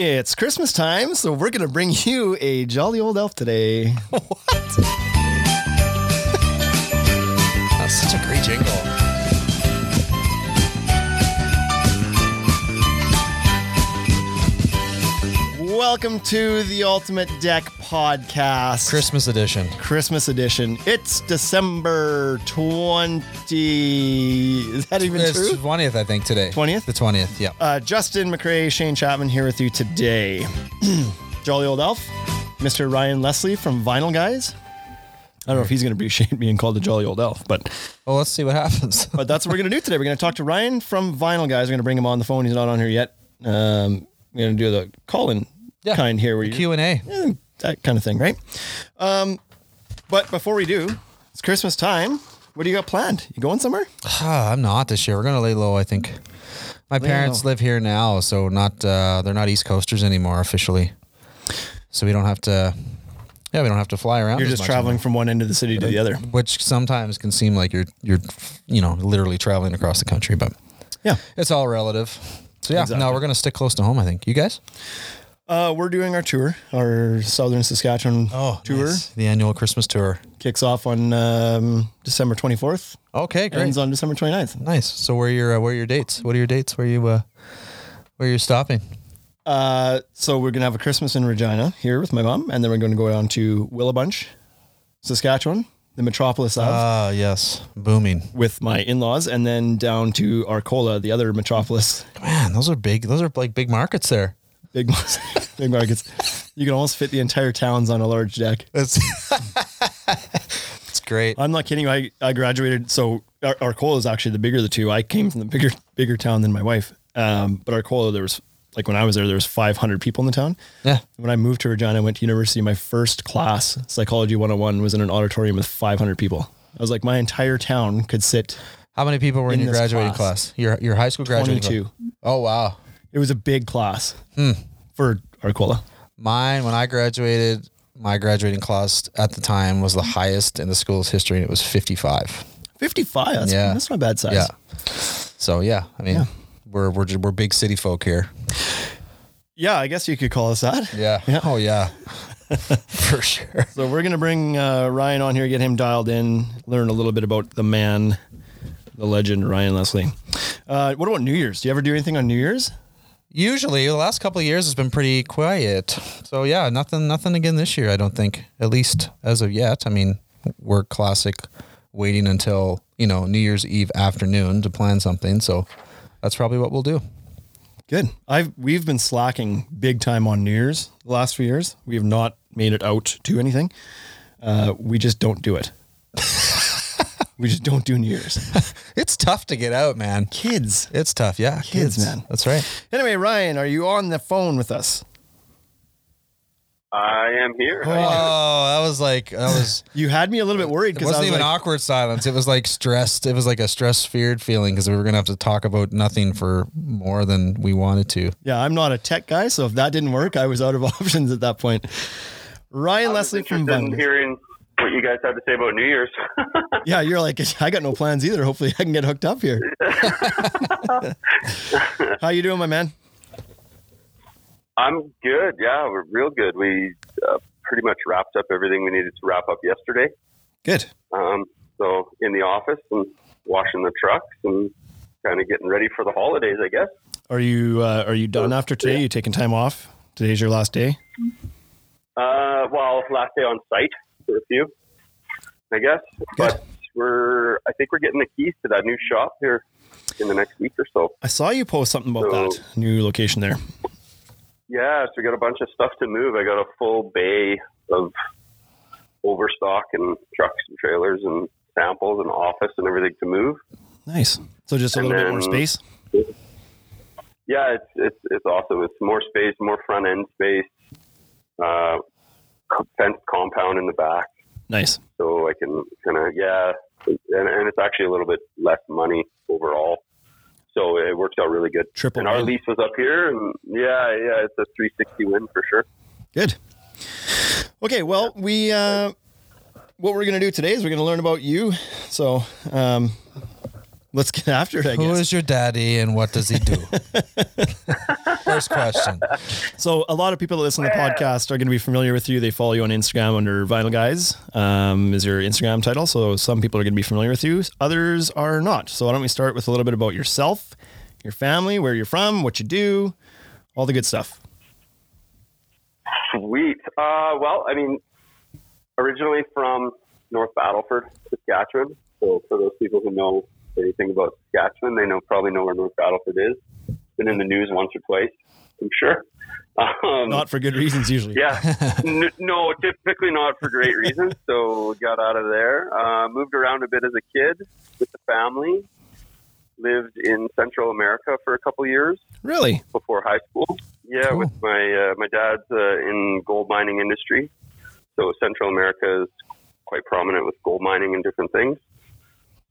It's Christmas time, so we're going to bring you a jolly old elf today. That's Welcome to the Ultimate Deck Podcast. Christmas edition. Christmas edition. It's December 20. Is that even It's true? 20th, I think, today. 20th? The 20th, yeah. Uh, Justin McRae, Shane Chapman here with you today. Jolly Old Elf, Mr. Ryan Leslie from Vinyl Guys. I don't know if he's going to appreciate being called a Jolly Old Elf, but Well, let's see what happens. but that's what we're going to do today. We're going to talk to Ryan from Vinyl Guys. We're going to bring him on the phone. He's not on here yet. Um, we're going to do the call-in Yeah. kind here, where you Q&A. Eh, that kind of thing, right? Um, but before we do, it's Christmas time. What do you got planned? You going somewhere? Ah, I'm not this year. We're going to lay low, I think. My parents low. live here now, so not uh, they're not East Coasters anymore officially. So we don't have to Yeah, we don't have to fly around. You're just traveling from one end of the city to the other. which sometimes can seem like you're you're you know, literally traveling across the country, but Yeah. it's all relative. So yeah, Exactly. no, we're going to stick close to home, I think. You guys? Uh, we're doing our tour, our Southern Saskatchewan Oh, tour. nice. The annual Christmas tour. Kicks off on um, December 24th, Okay, great. ends on December 29th. Nice. So where are your uh, where are your dates? What are your dates? Where you uh where you're stopping? Uh, so we're gonna have a Christmas in Regina here with my mom, and then we're going to go down to Willow Bunch, Saskatchewan, the metropolis of, Ah, yes. Booming. with my in-laws, and then down to Arcola, the other metropolis. Man, those are big. Those are like big markets there. Big, big markets. You can almost fit the entire towns on a large deck. That's It's great. I'm not kidding. you. I, I graduated. So Arcola is actually the bigger of the two. I came from the bigger bigger town than my wife. Um, but Arcola, there was like when I was there, there was 500 people in the town. Yeah. When I moved to Regina, I went to university. My first class, Psychology 101, was in an auditorium with 500 people. I was like, my entire town could sit How many people were in, In your graduating class. class? Your your high school graduating 22. class? Oh wow. It was a big class Hmm. for Arcola. Mine when I graduated, my graduating class at the time was the highest in the school's history and it was 55. 55. That's, Yeah. that's not a bad size. Yeah. So yeah, I mean, Yeah. we're we're we're big city folk here. Yeah, I guess you could call us that. Yeah. Yeah. Oh yeah. For sure. So we're gonna bring uh, Ryan on here, get him dialed in, learn a little bit about the man, the legend, Ryan Leslie. Uh, what about New Year's? Do you ever do anything on New Year's? Usually, the last couple of years has been pretty quiet. So yeah, nothing, nothing again this year. I don't think, at least as of yet. I mean, we're classic, waiting until you know New Year's Eve afternoon to plan something. So that's probably what we'll do. Good. I've we've been slacking big time on New Year's the last few years. We have not made it out to anything. Uh, we just don't do it. We just don't do New Year's. It's tough to get out, man. Kids. It's tough. Yeah, Kids, man. That's right. Anyway, Ryan, are you on the phone with us? I am here. Oh, that was like that was. You had me a little bit worried because I wasn't was even like, awkward silence. It was like stressed. It was like a stress feared feeling because we were gonna have to talk about nothing for more than we wanted to. Yeah, I'm not a tech guy, so if that didn't work, I was out of options at that point. Ryan I Leslie from interested Bun. hearing what you guys had to say about New Year's. Yeah, you're like, I got no plans either. Hopefully, I can get hooked up here. How you doing, my man? I'm good. Yeah, we're real good. We uh, pretty much wrapped up everything we needed to wrap up yesterday. Good. Um, so in the office and washing the trucks and kind of getting ready for the holidays, I guess. Are you uh, are you done after today? You taking time off? Today's your last day. Uh, well, last day on site for a few, I guess. But we're, I think we're getting the keys to that new shop here in the next week or so. I saw you post something about So- that new location there. Yeah, so we got a bunch of stuff to move. I got a full bay of overstock and trucks and trailers and samples and office and everything to move. Nice. So just a And little bit more space. Yeah, it's it's it's awesome. It's more space, more front end space, uh, fenced compound in the back, Nice. so I can kind of yeah, and, and it's actually a little bit less money overall. So it works out really good. Triple and our win. lease was up here, and yeah, yeah, it's a 360 win for sure. Good. Okay, well, we uh, what we're gonna do today is we're gonna learn about you. So, um, let's get after it. I Who guess. is your daddy and what does he do? First question. So a lot of people that listen to the podcast are going to be familiar with you. They follow you on Instagram under Vinyl Guys um, is your Instagram title. So some people are going to be familiar with you. Others are not. So why don't we start with a little bit about yourself, your family, where you're from, what you do, all the good stuff. Sweet. Uh, well, I mean, originally from North Battleford, Saskatchewan. So for those people who know anything about Saskatchewan, they know probably know where North Battleford is. Been in the news once or twice, I'm sure. Um, Not for good reasons usually. yeah. N- no, typically not for great reasons. So got out of there. Uh, moved around a bit as a kid with the family. Lived in Central America for a couple years Really? before high school. Yeah, Cool. with my uh, my dad's uh, in gold mining industry, so Central America is quite prominent with gold mining and different things.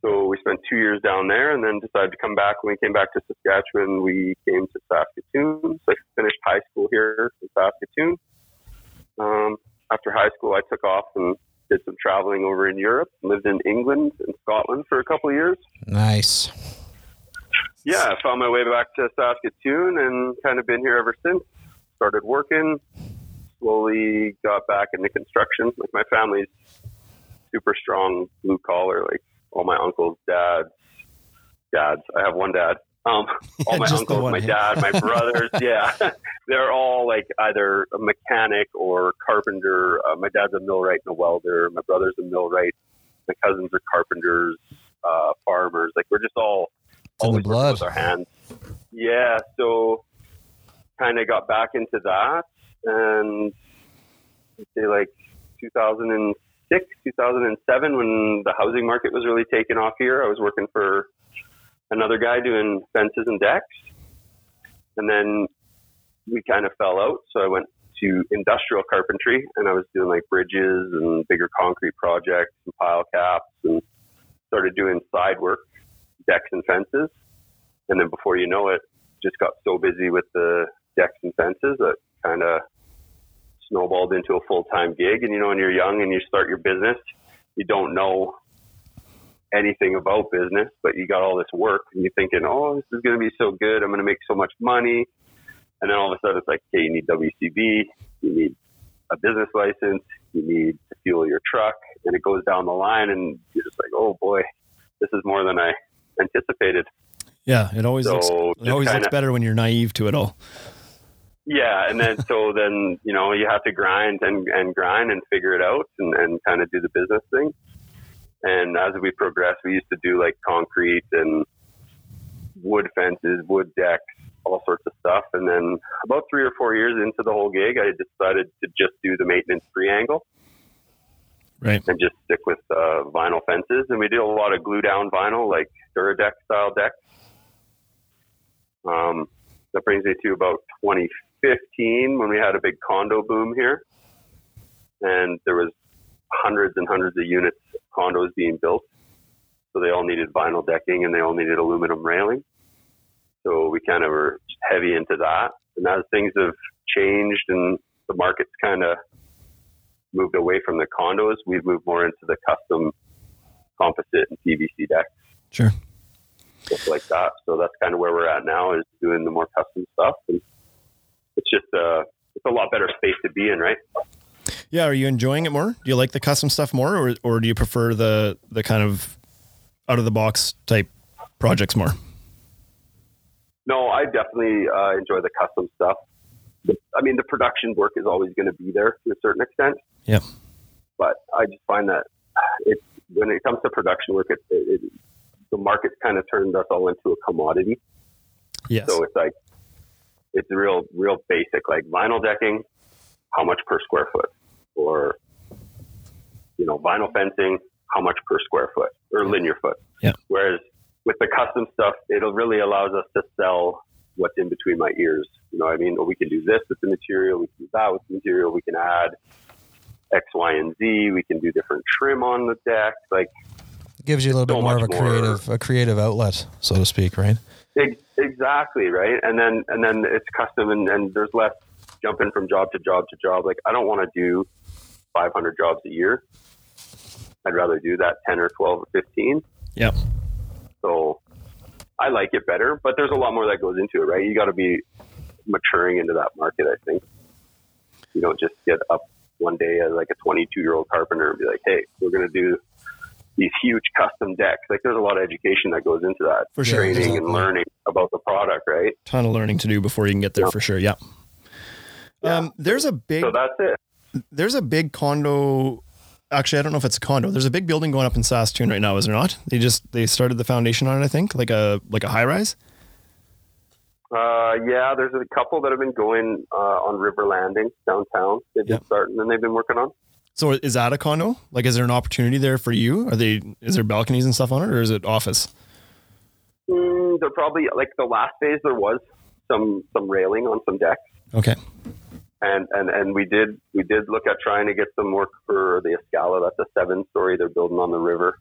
So we spent two years down there, and then decided to come back. When we came back to Saskatchewan, we came to Saskatoon. So I finished high school here in Saskatoon. Um, after high school, I took off and did some traveling over in Europe. Lived in England and Scotland for a couple of years Nice. yeah, I found my way back to Saskatoon and kind of been here ever since. Started working, slowly got back into construction. Like my family's super strong blue collar. Like all my uncles, dads, dads. I have one dad. Um, all my uncles, my dad, my brothers. Yeah, they're all like either a mechanic or carpenter. Uh, my dad's a millwright and a welder. My brother's a millwright. My cousins are carpenters, uh, farmers. Like we're just all in the blood. with our hands. Yeah, so kind of got back into that, and I'd say like 2006, 2007, when the housing market was really taking off here. I was working for another guy doing fences and decks, and then we kind of fell out. So I went to industrial carpentry, and I was doing like bridges and bigger concrete projects and pile caps, and started doing side work, decks and fences. And then before you know it, just got so busy with the decks and fences that kind of snowballed into a full time gig. And you know, when you're young and you start your business, you don't know anything about business, but you got all this work and you're thinking, oh, this is going to be so good. I'm going to make so much money. And then all of a sudden it's like, okay, you need WCB, you need a business license, you need to fuel your truck. And it goes down the line and you're just like, oh boy, this is more than I anticipated. Yeah, it always So looks it always looks better when you're naive to it all. Yeah, and then so then you know you have to grind and, and grind and figure it out and, and kind of do the business thing. And as we progress, we used to do like concrete and wood fences, wood decks, all sorts of stuff. And then about three or four years into the whole gig, I decided to just do the maintenance free angle Right. and just stick with uh, vinyl fences. And we did a lot of glue down vinyl, like Duradek style decks. Um, that brings me to about 2015 when we had a big condo boom here, and there was hundreds and hundreds of units of condos being built. So they all needed vinyl decking and they all needed aluminum railing. So we kind of were heavy into that. And as things have changed and the market's kind of moved away from the condos, we've moved more into the custom composite and PVC decks Sure. stuff like that. So that's kind of where we're at now is doing the more custom stuff. And it's just uh, it's a lot better space to be in, right? Yeah, are you enjoying it more? Do you like the custom stuff more or or do you prefer the the kind of out of the box type projects more? No, I definitely uh, enjoy the custom stuff. I mean, the production work is always going to be there to a certain extent, Yeah. but I just find that it's when it comes to production work, it, it, it the market's kind of turned us all into a commodity. Yes. So it's like it's real, real basic, like vinyl decking. How much per square foot? Or you know, vinyl fencing. How much per square foot or linear foot? Yeah. Whereas with the custom stuff, it really allows us to sell what's in between my ears. You know I mean? Or we can do this with the material. We can do that with the material. We can add X, Y, and Z. We can do different trim on the deck. Like Gives you a little So bit more of a much more- creative a creative outlet, so to speak, right? Ex- Exactly right, and then and then it's custom, and, and there's less jumping from job to job to job. Like I don't want to do 500 jobs a year. I'd rather do that 10 or 12 or 15. yeah. So I like it better, but there's a lot more that goes into it, right? You got to be maturing into that market. I think you don't just get up one day as like a 22 year old carpenter and be like, hey, we're going to do these huge custom decks. Like there's a lot of education that goes into that, For sure. training Exactly. and learning about the product, right? Ton of learning to do before you can get there for sure. Yeah. Um, there's a big So that's it. there's a big condo. Actually, I don't know if it's a condo. There's a big building going up in Saskatoon right now, is there not? They just they started the foundation on it. I think like a like a high rise. Uh, yeah, there's a couple that have been going uh, on River Landing downtown. They've been Yep. starting and they've been working on. So is that a condo? Like, is there an opportunity there for you? Are they is there balconies and stuff on it, or is it office? Mm, they're probably like the last phase. There was some some railing on some decks, Okay. and and and we did we did look at trying to get some work for the Escala. That's a seven story they're building on the river,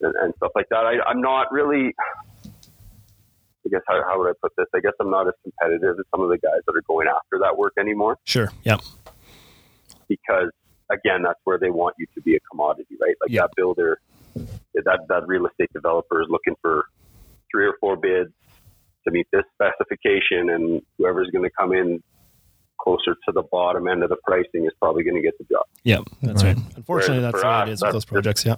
and, and stuff like that. I, I'm not really. I guess how, how would I put this? I guess I'm not as competitive as some of the guys that are going after that work anymore. Sure. Yeah. Because again, that's where they want you to be a commodity, right? Like Yeah. that builder, that that real estate developer is looking for three or four bids to meet this specification, and whoever's going to come in closer to the bottom end of the pricing is probably going to get the job. Yeah. That's right. Right. Unfortunately, Whereas that's for the way us, it is with those projects. Yeah.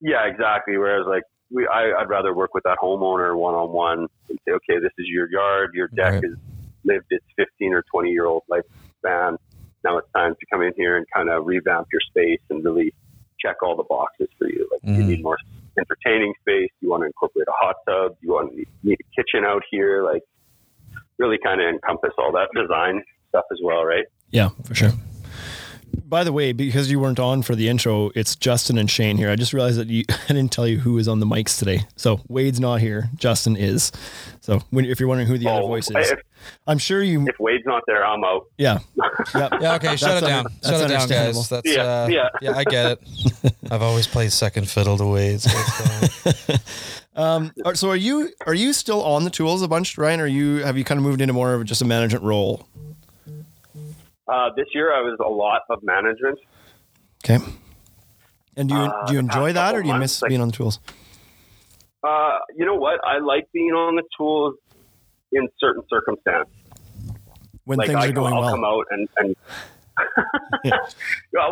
Yeah, exactly. Whereas like we, I, I'd rather work with that homeowner one on one and say, okay, this is your yard. Your deck Right. has lived its 15 or 20 year old lifespan. Now it's time to come in here and kind of revamp your space and really check all the boxes for you. Like you Mhm. need more entertaining space. You want to incorporate a hot tub. You want to need a kitchen out here. Like really kind of encompass all that design stuff as well, right? Yeah, for sure. By the way, because you weren't on for the intro, it's Justin and Shane here. I just realized that you, I didn't tell you who is on the mics today. So Wade's not here. Justin is. So when, if you're wondering who the other Oh, voice is, if, I'm sure you. if Wade's not there, I'm out. Yeah. Yep. Yeah, okay, shut it down. under- that's shut it down, guys. That's Yeah, uh, yeah. yeah, I get it. I've always played second fiddle to Wade. So it's, Um, so are you are you still on the tools a bunch, Ryan? Or are you have you kind of moved into more of just a management role? Uh, this year I was a lot of management. Okay. And do you Uh, do you enjoy that, or do you months, miss like- being on the tools? Uh, you know what? I like being on the tools in certain circumstances. When like things I are going I'll well. come out and and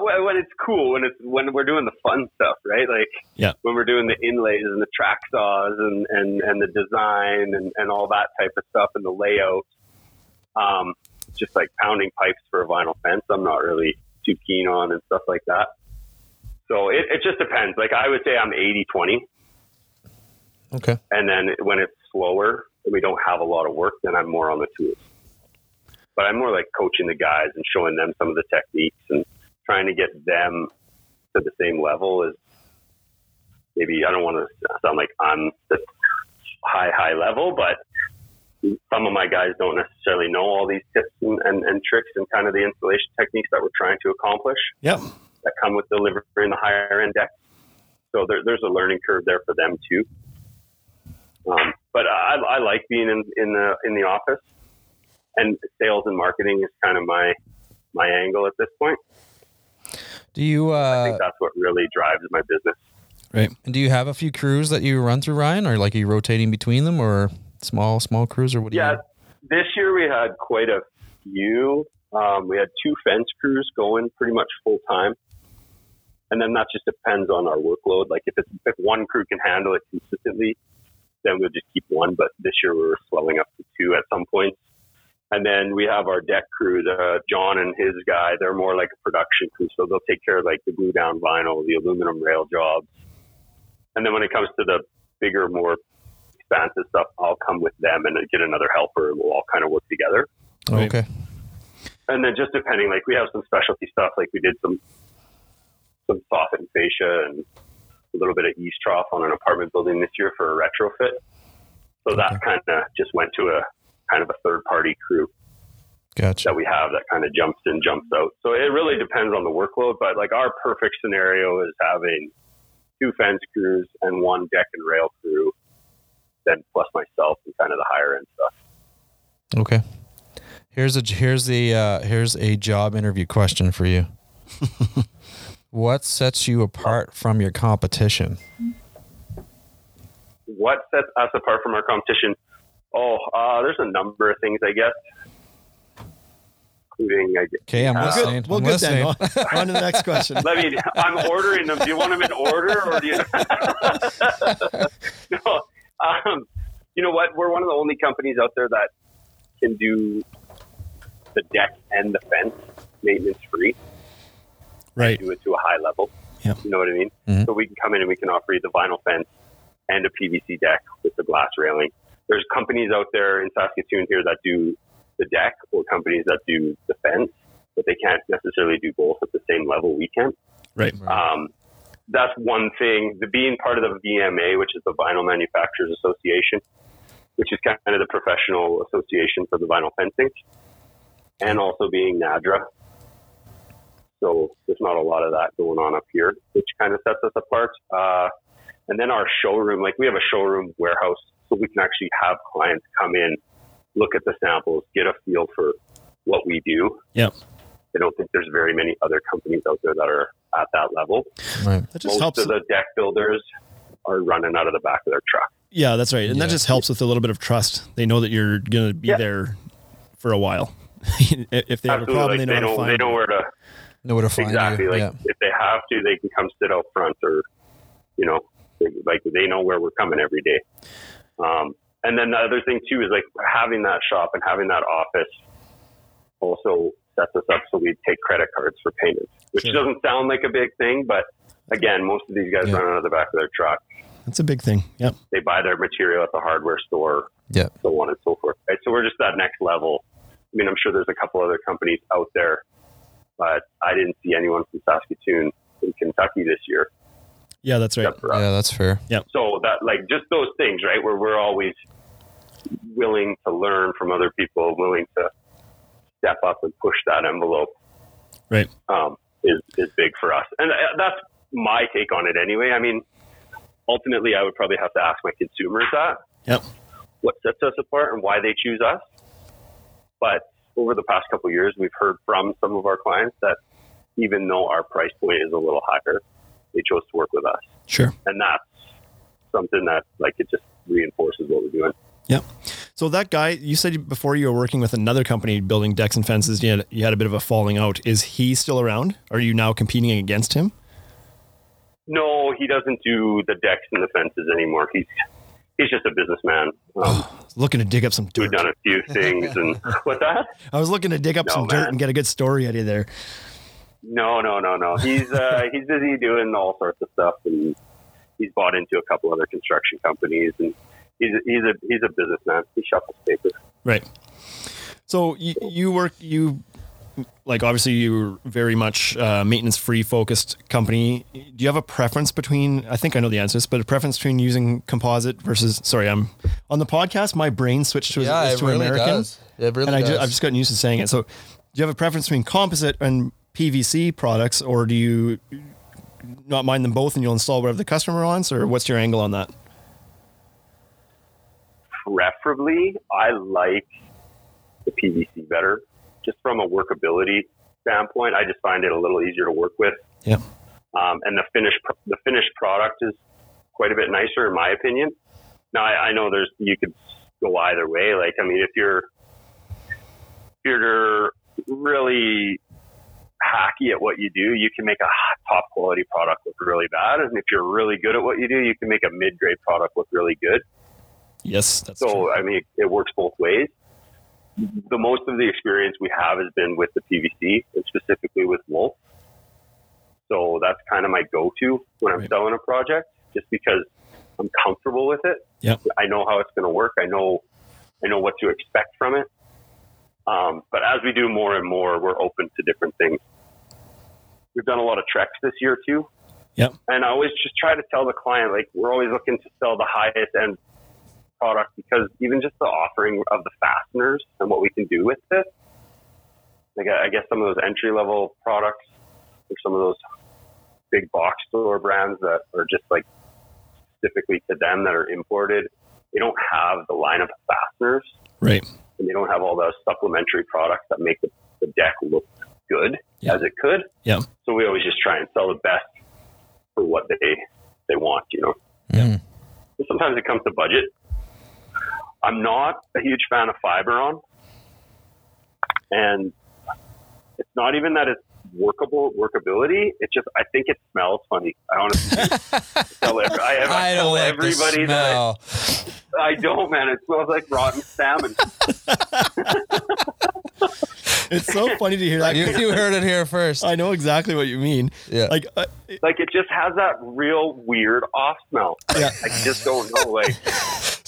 when when it's cool, when it's when we're doing the fun stuff, right? Like Yeah. when we're doing the inlays and the track saws and and and the design and and all that type of stuff and the layout. Um, just like pounding pipes for a vinyl fence, I'm not really too keen on and stuff like that. So it, it just depends. Like I would say I'm 80 20. okay. And then when it's slower and we don't have a lot of work, then I'm more on the tools. But I'm more like coaching the guys and showing them some of the techniques and trying to get them to the same level as maybe I don't want to sound like I'm the high, high level, but some of my guys don't necessarily know all these tips and, and, and tricks and kind of the installation techniques that we're trying to accomplish Yep. that come with delivering the higher end deck. So there, there's a learning curve there for them too. Um, but I, I like being in, in the in the office, and sales and marketing is kind of my my angle at this point. Do you I uh, think that's what really drives my business. Right. And do you have a few crews that you run through Ryan, or like are you rotating between them, or small small crews, or what? Do Yeah, you Yeah, this year we had quite a few. Um, we had two fence crews going pretty much full time, and then that just depends on our workload. Like if it's if one crew can handle it consistently, then we'll just keep one. But this year we were swelling up to two at some point. And then we have our deck crew, the John and his guy. They're more like a production crew, so they'll take care of like the glue down vinyl, the aluminum rail jobs. And then when it comes to the bigger, more expansive stuff, I'll come with them and get another helper, and we'll all kind of work together. Okay. And then just depending, like we have some specialty stuff, like we did some some soffit and fascia and a little bit of east trough on an apartment building this year for a retrofit. So that kind of just went to a kind of a third party crew Gotcha. that we have that kind of jumps in, jumps out. So it really depends on the workload, but like our perfect scenario is having two fence crews and one deck and rail crew, then plus myself and kind of the higher end stuff. Okay. Here's a here's the uh, here's a job interview question for you. what sets you apart from your competition? what sets us apart from our competition? Oh, uh, there's a number of things, I guess, including I guess. Okay, I'm Uh, listening. Well, I'm good listening. then. On, on to the next question. I mean, I'm ordering them. Do you want them in order, or do you? no. Um, you know what? We're one of the only companies out there that can do the deck and the fence maintenance free. Right. Do it to a high level. Yeah. You know what I mean? Mhm. So we can come in and we can offer you the vinyl fence and a PVC deck with the glass railing. There's companies out there in Saskatoon here that do the deck or companies that do the fence, but they can't necessarily do both at the same level we can. Right. Um, that's one thing. The being part of the VMA, which is the Vinyl Manufacturers Association, which is kind of the professional association for the vinyl fencing, and also being NADRA. So there's not a lot of that going on up here, which kind of sets us apart. Uh, and then our showroom, like we have a showroom warehouse, so we can actually have clients come in, look at the samples, get a feel for what we do. Yep. I don't think there's very many other companies out there that are at that level. Right. That just Most helps. of the deck builders are running out of the back of their truck. yeah, that's right. And that just helps with a little bit of trust. They know that you're going to be Yeah. there for a while. if they have a problem, like, they know they how to know find they know where to Know where to find exactly. you. Like yeah. if they have to, they can come sit out front, or you know, they, like they know where we're coming every day. Um, and then the other thing too is like having that shop and having that office also sets us up so we take credit cards for payments, which Sure. doesn't sound like a big thing, but again, most of these guys Yeah. run out of the back of their truck. That's a big thing. Yep. They buy their material at the hardware store, Yeah. so on and so forth. Right? So we're just that next level. I mean, I'm sure there's a couple other companies out there, but I didn't see anyone from Saskatoon in Kentucky this year. Yeah, that's right. Except for us. Yeah, that's fair. So that, like, just those things, right? Where we're always willing to learn from other people, willing to step up and push that envelope, Right. um, is is big for us. And uh, that's my take on it, anyway. I mean, ultimately, I would probably have to ask my consumers that Yep. what sets us apart and why they choose us. But over the past couple of years, we've heard from some of our clients that even though our price point is a little higher, they chose to work with us, Sure. and that's something that like it just reinforces what we're doing. Yep. So that guy, you said before you were working with another company building decks and fences, you had, you had a bit of a falling out. Is he still around? Are you now competing against him? No, he doesn't do the decks and the fences anymore. He's he's just a businessman. Um, Looking to dig up some we've dirt. done a few things, and what's that? I was looking to dig up No, some dirt and get a good story out of there. No, no, no, no. He's uh, he's busy doing all sorts of stuff, and he's bought into a couple other construction companies, and he's a, he's a he's a businessman. He shuffles paper. Right. So you, you work you like obviously you're very much uh, maintenance free focused company. Do you have a preference between? I think I know the answers, but a preference between using composite versus. Sorry, I'm on the podcast. My brain switched to, Yeah, is it to really American, does. It really and I just, I've just gotten used to saying it. So, do you have a preference between composite and PVC products, or do you not mind them both and you'll install whatever the customer wants, or what's your angle on that? Preferably, I like the PVC better, just from a workability standpoint. I just find it a little easier to work with. Yeah. um, and the finished the finished product is quite a bit nicer in my opinion. Now I, I know there's you could go either way. Like I mean, if you're if you're really hacky at what you do, you can make a top quality product look really bad, and if you're really good at what you do, you can make a mid grade product look really good. Yes, that's true. So I mean, it works both ways. The most of the experience we have has been with the PVC, and specifically with Wolf. So that's kind of my go-to when I'm Right. selling a project, just because I'm comfortable with it. Yep. I know how it's going to work. I know, I know what to expect from it. Um, but as we do more and more, we're open to different things. We've done a lot of Trex this year too. Yep. And I always just try to tell the client, like, we're always looking to sell the highest end product because even just the offering of the fasteners and what we can do with it, like I I guess some of those entry level products or some of those big box store brands that are just like specifically to them that are imported, they don't have the line of fasteners right. and they don't have all those supplementary products that make the, the deck look good Yeah. as it could. Yeah. So we always just try and sell the best for what they they want, you know. Mm. sometimes it comes to budget. I'm not a huge fan of Fiberon, and it's not even that it's workable workability. It's just I think it smells funny. I honestly tell every, I, have, I, I tell like everybody that. I, I don't, man. It smells like rotten salmon. It's so funny to hear that. You, you heard it here first. I know exactly what you mean. Yeah. Like, uh, like it just has that real weird off smell. Yeah. I just don't know. Like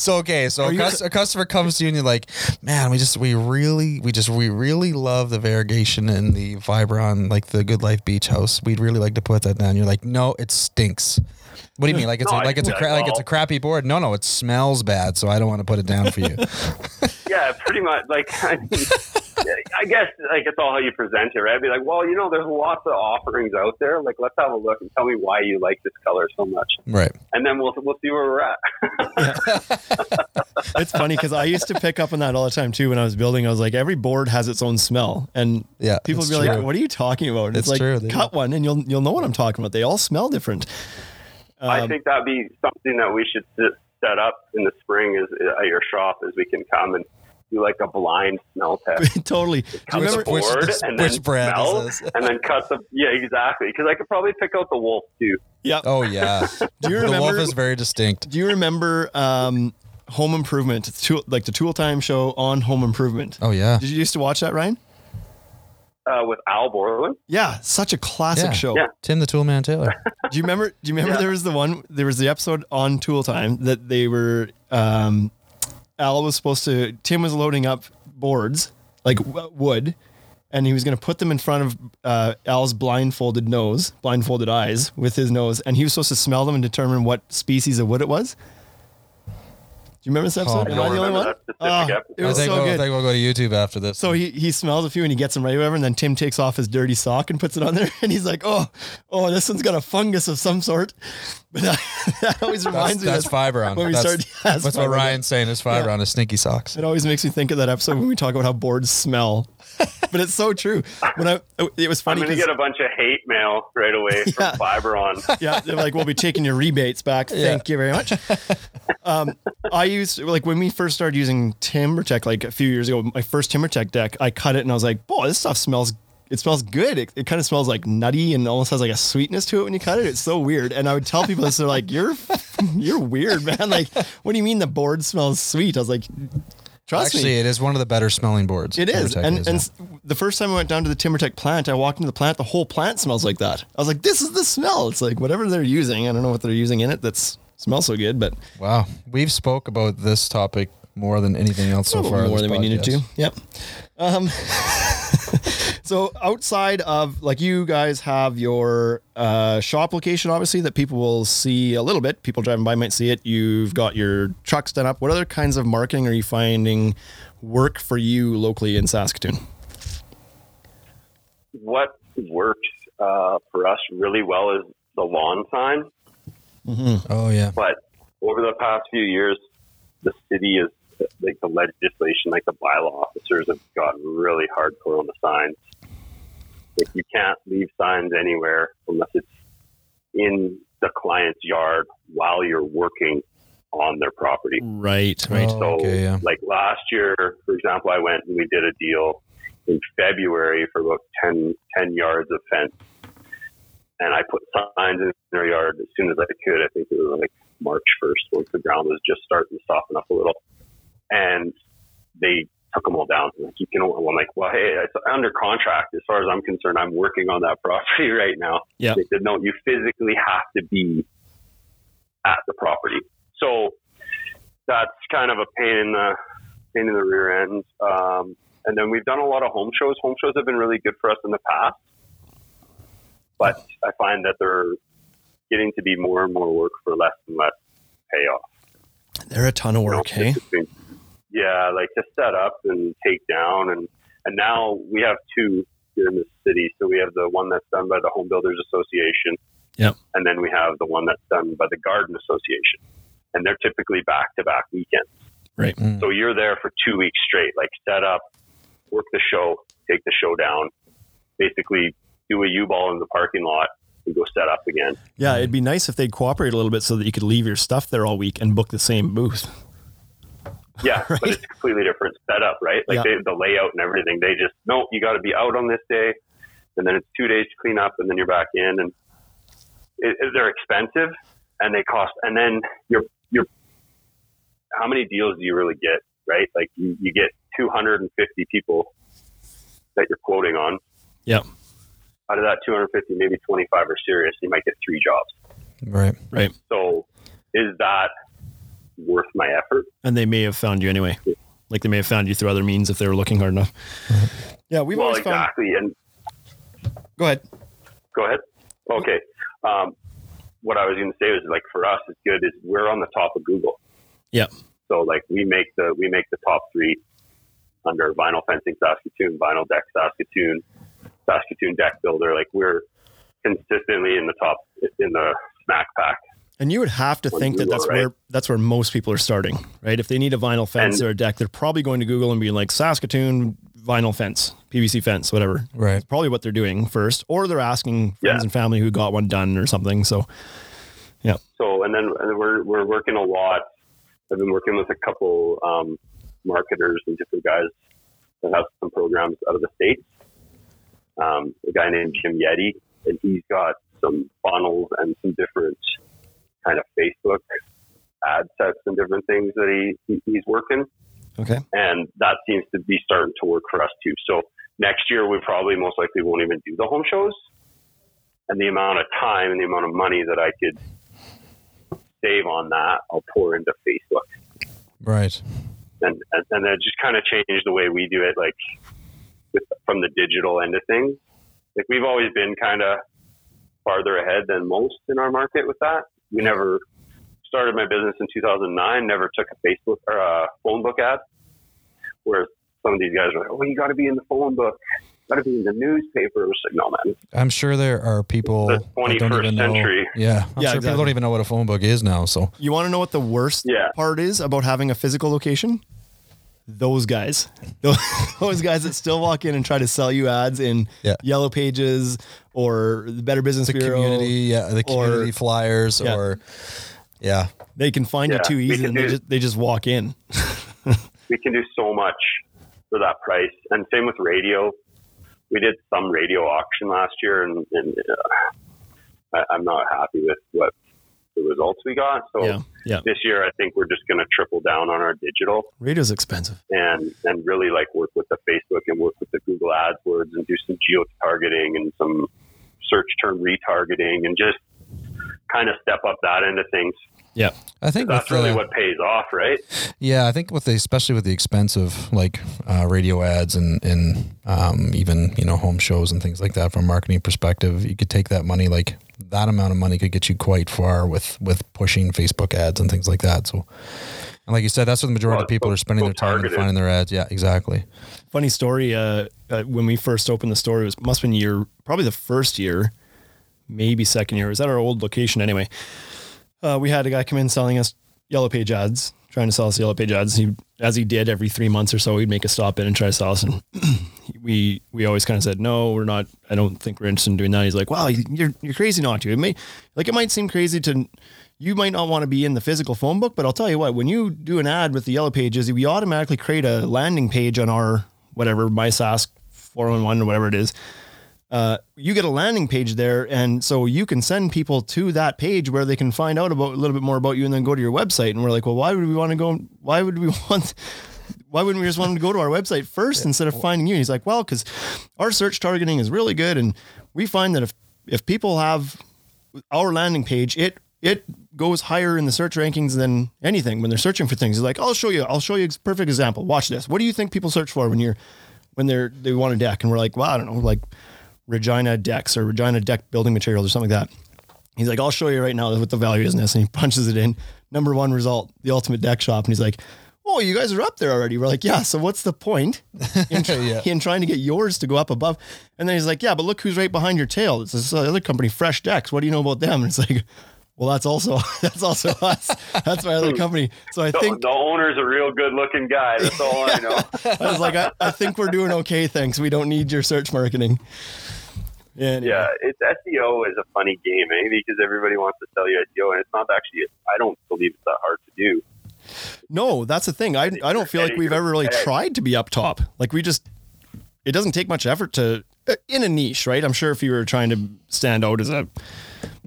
So okay, so a, cus- a customer comes to you and you're like, man, we just we really we just we really love the variegation and the Fiberon, like the Good Life Beach House. We'd really like to put that down. You're like, no, it stinks. What do you mean? Like it's No, a, like it's a I- cra- like it's a crappy board? No, no, it smells bad, so I don't want to put it down for you. yeah, pretty much. Like I, mean, I guess like it's all how you present it, right? I'd be like, well, you know, there's lots of offerings out there. Like let's have a look and tell me why you like this color so much, right. and then we'll we'll see where we're at. it's funny because I used to pick up on that all the time too when I was building. I was like, every board has its own smell, and Yeah, people would it's be like, "What are you talking about?" And It's it's, like, true, cut one, and you'll you'll know what I'm talking about. They all smell different. I Um, think that'd be something that we should set up in the spring is at your shop, is we can come and do like a blind smell test. totally. Do you cut remember? the which- board which and then brand is smell this? and then cut the yeah exactly because I could probably pick out the wolf too. Yeah. Oh yeah. Do you remember? the wolf is very distinct. do you remember um, Home Improvement? It's tool, like the Tool Time show on Home Improvement. Oh yeah. Did you used to watch that, Ryan? Uh, with Al Borland, Yeah, such a classic Yeah. show. Yeah. Tim the Toolman Taylor. Do you remember? Do you remember Yeah. there was the one? There was the episode on Tool Time that they were. Um, Al was supposed to. Tim was loading up boards like w- wood, and he was going to put them in front of uh, Al's blindfolded nose, blindfolded eyes with his nose, and he was supposed to smell them and determine what species of wood it was. Do you remember this episode? I Am don't I the only one? that specific Oh, ah, episode. it I was think, so we'll, I think we'll go to YouTube after this. So he, he smells a few and he gets them right, whatever. And then Tim takes off his dirty sock and puts it on there. And he's like, oh, oh, this one's got a fungus of some sort. But that, that always reminds that's me. of- Fiberon. when we that's, started- yeah, that's that's what. Ryan's saying is fiber Yeah. on his stinky socks. It always makes me think of that episode when we talk about how boards smell. but it's so true. When I, it was funny. I'm funny going to 'cause- get a bunch of hate mail right away from Yeah. Fiberon. yeah, they're like, we'll be taking your rebates back. Thank you very much. Um, I used like when we first started using TimberTech like a few years ago, my first TimberTech deck, I cut it and I was like, boy, this stuff smells. It smells good. It, it kind of smells like nutty and almost has like a sweetness to it when you cut it. It's so weird. And I would tell people this, they're like, "You're, you're weird, man." Like, what do you mean the board smells sweet? I was like, "Trust Actually, me, it is one of the better smelling boards. it is. TimberTech And is, and yeah. the first time I went down to the TimberTech plant, I walked into the plant. The whole plant smells like that. I was like, "This is the smell." It's like whatever they're using. I don't know what they're using in it. That's smells so good, but wow, we've spoke about this topic more than anything else so far. more this than we needed to. Yep. Um, so outside of like you guys have your uh, shop location, obviously that people will see a little bit. People driving by might see it. You've got your trucks done up. What other kinds of marketing are you finding work for you locally in Saskatoon? What works uh, for us really well is the lawn sign. Oh yeah. But over the past few years, the city like the legislation, like the bylaw officers have gotten really hardcore on the signs. Like you can't leave signs anywhere unless it's in the client's yard while you're working on their property. Right. Right. So, Okay, yeah. like last year, for example, I went and we did a deal in February for about 10, 10 yards of fence. And I put signs in their yard as soon as I could. I think it was like March 1st, once the ground was just starting to soften up a little. And they took them all down. Like, you can, I'm like, well, hey, it's under contract. As far as I'm concerned, I'm working on that property right now. Yeah. They said, no, you physically have to be at the property. So that's kind of a pain in the pain in the rear end. Um, and then we've done a lot of home shows. Home shows have been really good for us in the past, but I find that they're getting to be more and more work for less and less payoff. They're a ton of you know, work, hey? Just between- Yeah, like to set up and take down, and and now we have two here in the city. So we have the one that's done by the Home Builders Association, Yep. and then we have the one that's done by the Garden Association, and they're typically back to back weekends. Right. Mm. So you're there for two weeks straight, like set up, work the show, take the show down, basically do a U ball in the parking lot, and go set up again. Yeah, it'd be nice if they'd cooperate a little bit so that you could leave your stuff there all week and book the same booth. Yeah, but it's a completely different setup, right? Like Yeah. they, the layout and everything. They just no, you got to be out on this day, and then it's two days to clean up, and then you're back in, and it, it- they're expensive and they cost. And then you're you're how many deals do you really get, right? Like you, you get 250 people that you're quoting on. Yeah, Out of that 250, maybe 25 are serious. You might get three jobs. Right. right. So is that worth my effort? And they may have found you anyway. Like they may have found you through other means if they were looking hard enough. Yeah, we've well, always found. exactly. And Go ahead. Go ahead. Okay. Um, what I was going to say was like for us, it's good is we're on the top of Google. Yeah. So like we make the we make the top three under vinyl fencing Saskatoon, vinyl deck Saskatoon, Saskatoon deck builder. Like we're consistently in the top in the snack pack. And you would have to On think that that's right? where that's where most people are starting, right? If they need a vinyl fence And- or a deck, they're probably going to Google and be like Saskatoon vinyl fence, PVC fence, whatever. Right. It's probably what they're doing first, or they're asking friends Yeah. and family who got one done or something. So, yeah, So and then we're we're working a lot. I've been working with a couple um, marketers and different guys that have some programs out of the states. Um, a guy named Jim Yeti, and he's got some funnels and some different kind of Facebook ad sets and different things that he, he he's working, okay, and that seems to be starting to work for us too. So next year we probably most likely won't even do the home shows, and the amount of time and the amount of money that I could save on that, I'll pour into Facebook Right. and and, and that just kind of changed the way we do it, like with, from the digital end of things. Like we've always been kind of farther ahead than most in our market with that. We never started my business in 2009. Never took a Facebook or a phone book ad. Whereas some of these guys are like, "Oh, you got to be in the phone book, got to be in the newspaper." It's like, no, man. I'm sure there are people The that don't 21st even know. century. Yeah. I'm Yeah, sure people don't even know what a phone book is now. So you want to know what the worst Yeah. part is about having a physical location? Those guys, those, those guys that still walk in and try to sell you ads in Yeah. Yellow Pages or the Better Business the Bureau. community, yeah, the or- community flyers, Yeah. or yeah, They can find Yeah, you too easy, can and they just they just walk in. we can do so much for that price. And same with radio. We did some radio auction last year, and, and uh, I, I'm not happy with what the results we got. So Yeah, yeah. this year, I think we're just going to triple down on our digital Radio's expensive. and and really like work with the Facebook and work with the Google AdWords and do some geo targeting and some search term retargeting and just kind of step up that end of things. Yeah, I think That's really the- what pays off, right? Yeah, I think with the especially with the expense of like uh, radio ads and and um, even you know home shows and things like that from a marketing perspective, you could take that money like that amount of money could get you quite far with with pushing Facebook ads and things like that. So, and like you said, that's what the majority Well, of people so- are spending so their time and finding their ads. Yeah, exactly. funny story. Uh, uh, when we first opened the store, it was must have been year probably the first year, maybe second year. It was at our old location anyway. Uh, we had a guy come in selling us yellow page ads, trying to sell us yellow page ads. He, as he did every three months or so, he'd make a stop in and try to sell us. And we we always kind of said, no, we're not. I don't think we're interested in doing that. He's like, wow, you're you're crazy not to. It may like it might seem crazy to. You might not want to be in the physical phone book, but I'll tell you what, when you do an ad with the yellow pages, we automatically create a landing page on our whatever, my Sask 411 or whatever it is. Uh, you get a landing page there, and so you can send people to that page where they can find out about a little bit more about you, and then go to your website. And we're like, well, why would we want to go? Why would we want? Why wouldn't we just want them to go to our website first instead of finding you? And he's like, well, because our search targeting is really good, and we find that if if people have our landing page, it it goes higher in the search rankings than anything when they're searching for things. He's like, I'll show you. I'll show you a perfect example. Watch this. What do you think people search for when you're when they're they want a deck? And we're like, well, I don't know, like Regina decks or Regina deck building materials or something like that. He's like, I'll show you right now what the value is in this. And he punches it in. Number one result, the ultimate deck shop. And he's like, Oh, you guys are up there already. We're like, Yeah. So what's the point in, try- Yeah. in trying to get yours to go up above? And then he's like, Yeah, but look who's right behind your tail. It's this other company, Fresh Decks. What do you know about them? And it's like, Well, that's also that's also us. That's my other company. So I The, think the owner's a real good looking guy. That's all I know. I was like, I, I think we're doing okay. Thanks. We don't need your search marketing. Anyway. Yeah, it's SEO is a funny game, eh? Because everybody wants to sell you SEO, and it's not actually. I don't believe it's that hard to do. No, that's the thing. I I don't feel like we've ever really tried to be up top. Like we just it doesn't take much effort to uh, in a niche, right? I'm sure if you were trying to stand out as a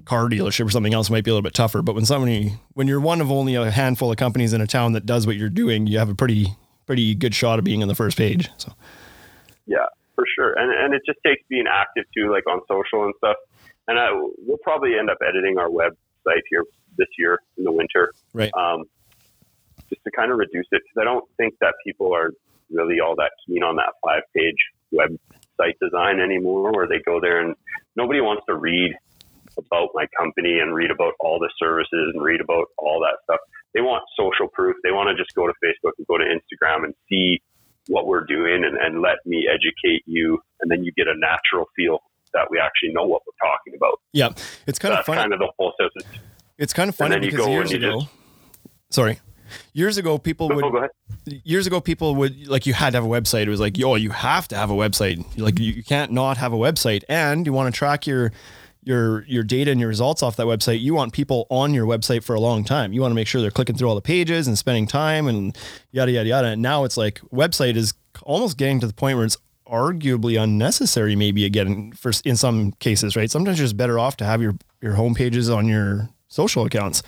car dealership or something else it might be a little bit tougher, but when somebody when you're one of only a handful of companies in a town that does what you're doing, you have a pretty pretty good shot of being on the first page. So Yeah, for sure. And and it just takes being active too, like on social and stuff. And I, we'll probably end up editing our website here this year in the winter. Right. Um, just to kind of reduce it because I don't think that people are really all that keen on that five page website design anymore where they go there and nobody wants to read about my company and read about all the services and read about all that stuff. They want social proof. They want to just go to Facebook and go to Instagram and see what we're doing and, and let me educate you. And then you get a natural feel that we actually know what we're talking about. yeah, it's kind of funny. kind of the whole system. it's kind of funny because go years ago, sorry, years ago people Oh, would ahead. years ago people would like you had to have a website. It was like yo you have to have a website. Like you, you can't not have a website. And you want to track your your your data and your results off that website. You want people on your website for a long time. You want to make sure they're clicking through all the pages and spending time and yada yada yada. And now it's like website is almost getting to the point where it's arguably unnecessary maybe again for in some cases right? Sometimes you're just better off to have your your home pages on your social accounts.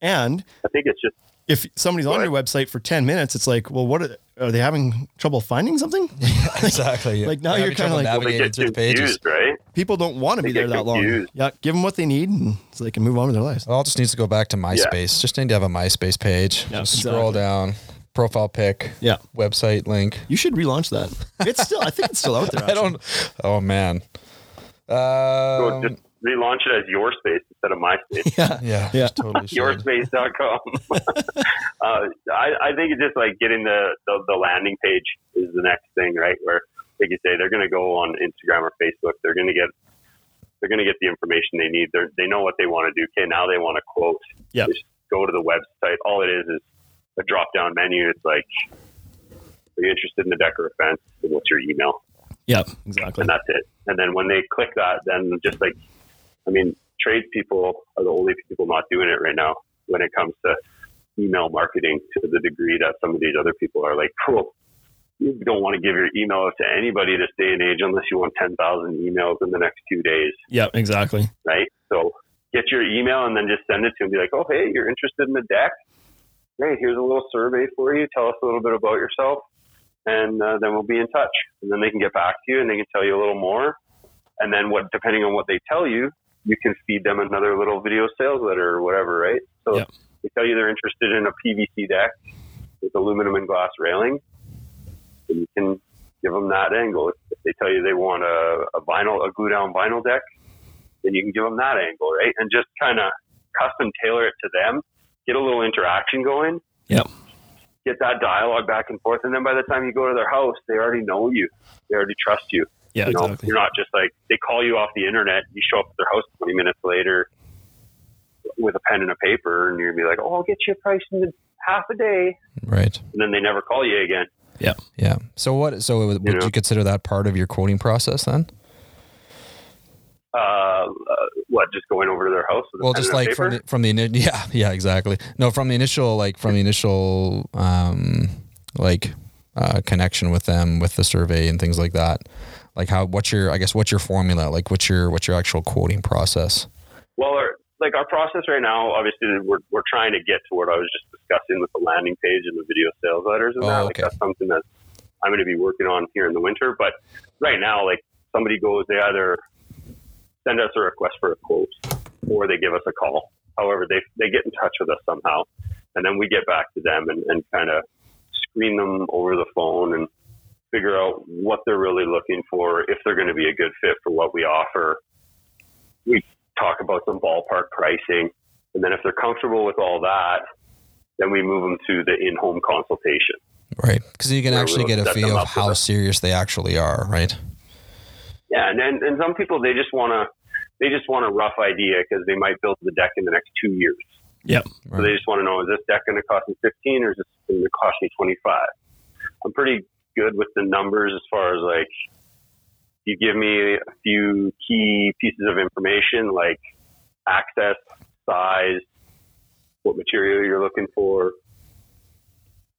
And I think it's just if somebody's on your website for 10 minutes, it's like, well, what are, are they having trouble finding something? exactly. Like, now you're kinda like- navigating get through the pages. right? People don't want to be there get that long. Yeah. Give them what they need and so they can move on with their lives. It all just needs to go back to MySpace. Just need to have a MySpace page. Yeah, Just scroll down, profile pic, Yeah. website link. You should relaunch that. It's still, I think it's still out there. I don't. Oh man. So Um, just relaunch it as your space instead of MySpace. Yeah. yeah, Yeah. just totally. should. Yourspace.com. uh, I, I think it's just like getting the, the, the landing page is the next thing, right? Where, like you say, they're going to go on Instagram or Facebook. They're going to get they're going to get the information they need. They're, they know what they want to do. Okay, now they want to quote. Yeah. Just go to the website. All it is is a drop down menu. It's like, are you interested in the deck or a fence? And what's your email? Yeah. Exactly. and that's it. And then when they click that, then just like, I mean, tradespeople are the only people not doing it right now when it comes to email marketing to the degree that some of these other people are like, cool. You don't want to give your email out to anybody this day and age unless you want 10,000 emails in the next two days, Yeah. Exactly. right? So get your email and then just send it to them. Be like, oh, hey, you're interested in the deck? Hey, here's a little survey for you. Tell us a little bit about yourself. And uh, then we'll be in touch. And then they can get back to you and they can tell you a little more. And then what, depending on what they tell you, you can feed them another little video sales letter or whatever, right? So Yep. they tell you they're interested in a PVC deck with aluminum and glass railing, then you can give them that angle. If they tell you they want a, a vinyl, a glue down vinyl deck, then you can give them that angle, right? And just kind of custom tailor it to them, get a little interaction going, Yep. get that dialogue back and forth. And then by the time you go to their house, they already know you. They already trust you. Yeah. You know, Exactly. you're not just like they call you off the internet. You show up at their house 20 minutes later with a pen and a paper, and you're gonna be like, "Oh, I'll get you a price in half a day," Right. and then they never call you again. Yeah. Yeah. So what? So would You you, know? consider that part of your quoting process then? Uh, uh, what? Just going over to their house? With a Well, pen just and a like from the, from the ini- yeah yeah exactly. No, from the initial like from the initial um like uh, connection with them with the survey and things like that. Like how what's your I guess what's your formula? Like what's your what's your actual quoting process? Well, our, like our process right now, obviously, we're, we're trying to get to what I was just discussing with the landing page and the video sales letters and Oh, that. okay. Like that's something that I'm going to be working on here in the winter. But right now, like somebody goes, they either send us a request for a quote or they give us a call. However, they they get in touch with us somehow, and then we get back to them and, and kind of screen them over the phone and figure out what they're really looking for, if they're going to be a good fit for what we offer. We talk about some ballpark pricing, and then if they're comfortable with all that, then we move them to the in-home consultation. Right. Because you can Yeah, actually get a feel of how serious they actually are. Right. Yeah, and and, and some people they just want to they just want a rough idea because they might build the deck in the next two years. Yep. So they just want to know is this deck going to cost me 15 or is this going to cost me 25? I'm pretty good with the numbers as far as like you give me a few key pieces of information like access, size, what material you're looking for,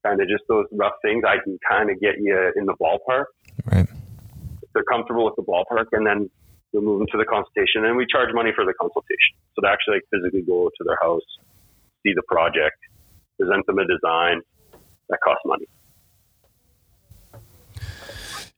kind of just those rough things, I can kind of get you in the ballpark. Right. If they're comfortable with the ballpark, and then we'll move them to the consultation, and we charge money for the consultation. So to actually like physically go to their house, see the project, present them a design, that costs money.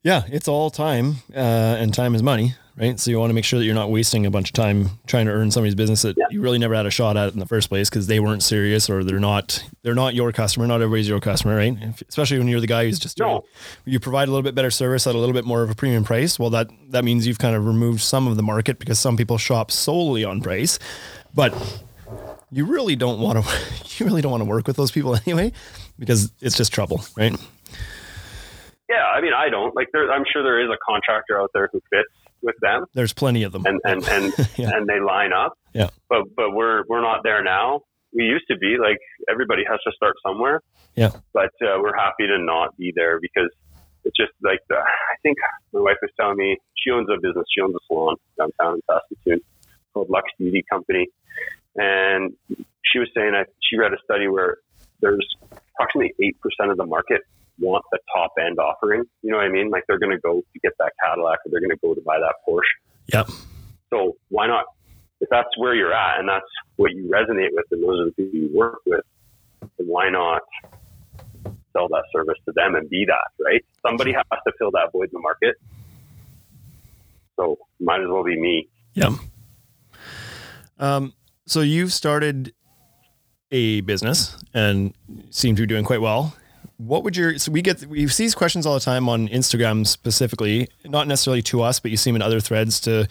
Yeah, it's all time, uh, and time is money, right? So you want to make sure that you're not wasting a bunch of time trying to earn somebody's business that Yeah. you really never had a shot at in the first place because they weren't serious or they're not they're not your customer. Not everybody's your customer, right? If- especially when you're the guy who's just doing, No. you provide a little bit better service at a little bit more of a premium price. Well, that that means you've kind of removed some of the market because some people shop solely on price, but you really don't want to you really don't want to work with those people anyway because it's just trouble, right? Yeah, I mean, I don't like. There, I'm sure there is a contractor out there who fits with them, There's plenty of them. and and and, Yeah. and they line up. Yeah. But but we're we're not there now. We used to be like everybody has to start somewhere. Yeah. But uh, we're happy to not be there because it's just like the, I think my wife was telling me she owns a business. She owns a salon downtown in Saskatoon called Lux Beauty Company, and she was saying that she read a study where there's approximately eight percent of the market want the top end offering. You know what I mean? Like they're going to go to get that Cadillac or they're going to go to buy that Porsche. Yep. So why not? If that's where you're at and that's what you resonate with and those are the people you work with, then why not sell that service to them and be that, right? Somebody has to fill that void in the market. So might as well be me. Yep. Um, so you've started a business and seem to be doing quite well. What would your so we get we see these questions all the time on Instagram specifically, not necessarily to us, but you see them in other threads to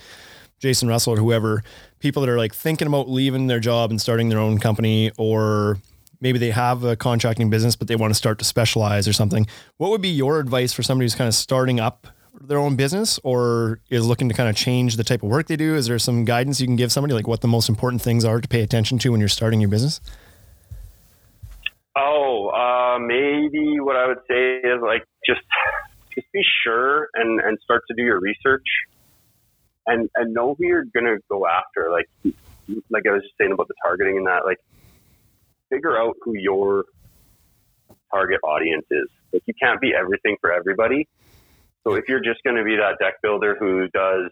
Jason Russell or whoever, people that are like thinking about leaving their job and starting their own company or maybe they have a contracting business but they want to start to specialize or something. What would be your advice for somebody who's kind of starting up their own business or is looking to kind of change the type of work they do? Is there some guidance you can give somebody like what the most important things are to pay attention to when you're starting your business? Oh, uh, maybe what I would say is like just just be sure and and start to do your research and and know who you're gonna go after. Like like I was just saying about the targeting and that, like figure out who your target audience is. Like you can't be everything for everybody. So if you're just gonna be that deck builder who does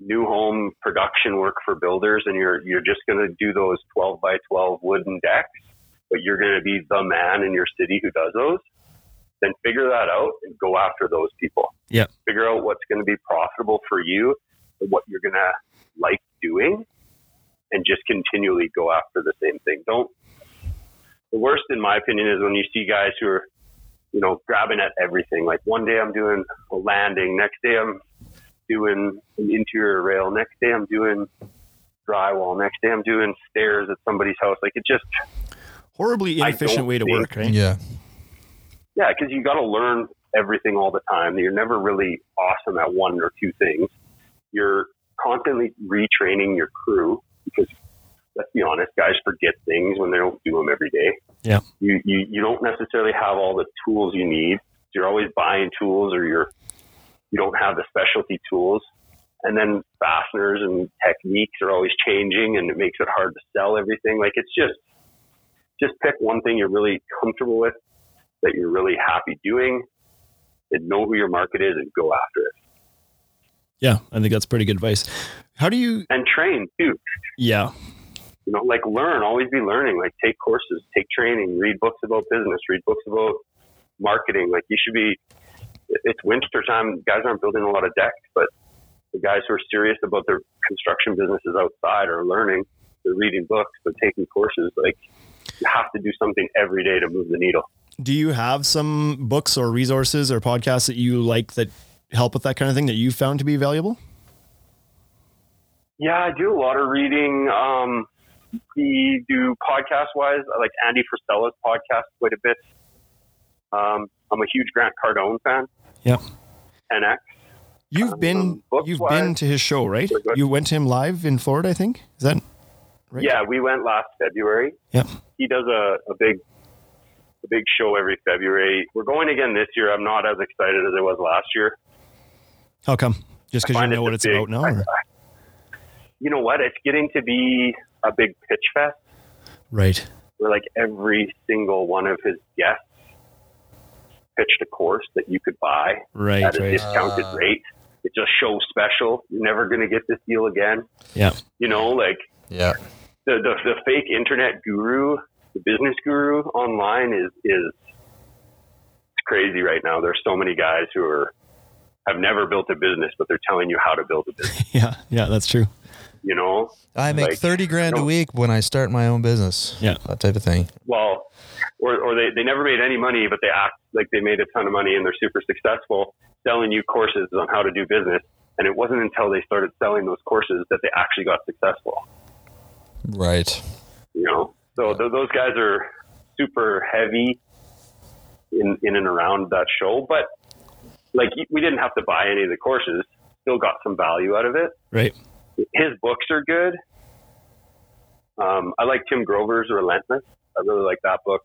new home production work for builders and you're you're just gonna do those twelve by twelve wooden decks but you're going to be the man in your city who does those, then figure that out and go after those people. Yeah. Figure out what's going to be profitable for you and what you're going to like doing and just continually go after the same thing. Don't, the worst in my opinion is when you see guys who are, you know, grabbing at everything. Like one day I'm doing a landing, next day I'm doing an interior rail, next day I'm doing drywall, next day I'm doing stairs at somebody's house. Like it just, Horribly inefficient way to think- work, right? Yeah. Yeah, because you got to learn everything all the time. You're never really awesome at one or two things. You're constantly retraining your crew because let's be honest, guys forget things when they don't do them every day. Yeah. You you, you don't necessarily have all the tools you need. You're always buying tools or you're you don't have the specialty tools. And then fasteners and techniques are always changing and it makes it hard to sell everything. Like it's just just pick one thing you're really comfortable with that you're really happy doing and know who your market is and go after it. Yeah, I think that's pretty good advice. How do you? And train too. Yeah, You know, like learn, always be learning, like take courses, take training, read books about business, read books about marketing. Like you should be, it's winter time. Guys aren't building a lot of decks, but the guys who are serious about their construction businesses outside are learning. They're reading books, they're taking courses. Like have to do something every day to move the needle. Do you have some books or resources or podcasts that you like that help with that kind of thing that you found to be valuable? Yeah, I do a lot of reading. Um, we do podcast wise. I like Andy Frisella's podcast quite a bit. Um, I'm a huge Grant Cardone fan. Yep. 10X. You've been Um, books you've been to his show, right? Sorry, go ahead. You went to him live in Florida, I think. Is that right? Yeah, we went last February. Yep. He does a, a big a big show every February. We're going again this year. I'm not as excited as I was last year. How come? Just because you know it's what it's big- about now? I- or- You know what? It's getting to be a big pitch fest Right. where like every single one of his guests pitched a course that you could buy Right. at a Right. discounted Ah. rate. It's a show special. You're never going to get this deal again. Yeah. You know, like Yeah. The, the the fake internet guru, the business guru online is is crazy right now. There's so many guys who are have never built a business, but they're telling you how to build a business. Yeah. Yeah. That's true. You know, I make Like, 30 grand a week when I start my own business. Yeah. That type of thing. well, or or they they never made any money, but they act like they made a ton of money and they're super successful selling you courses on how to do business. And it wasn't until they started selling those courses that they actually got successful. Right. you know. So th- those guys are super heavy in in and around that show, but like we didn't have to buy any of the courses. Still got some value out of it. Right. His books are good. Um, I like Tim Grover's Relentless. I really like that book.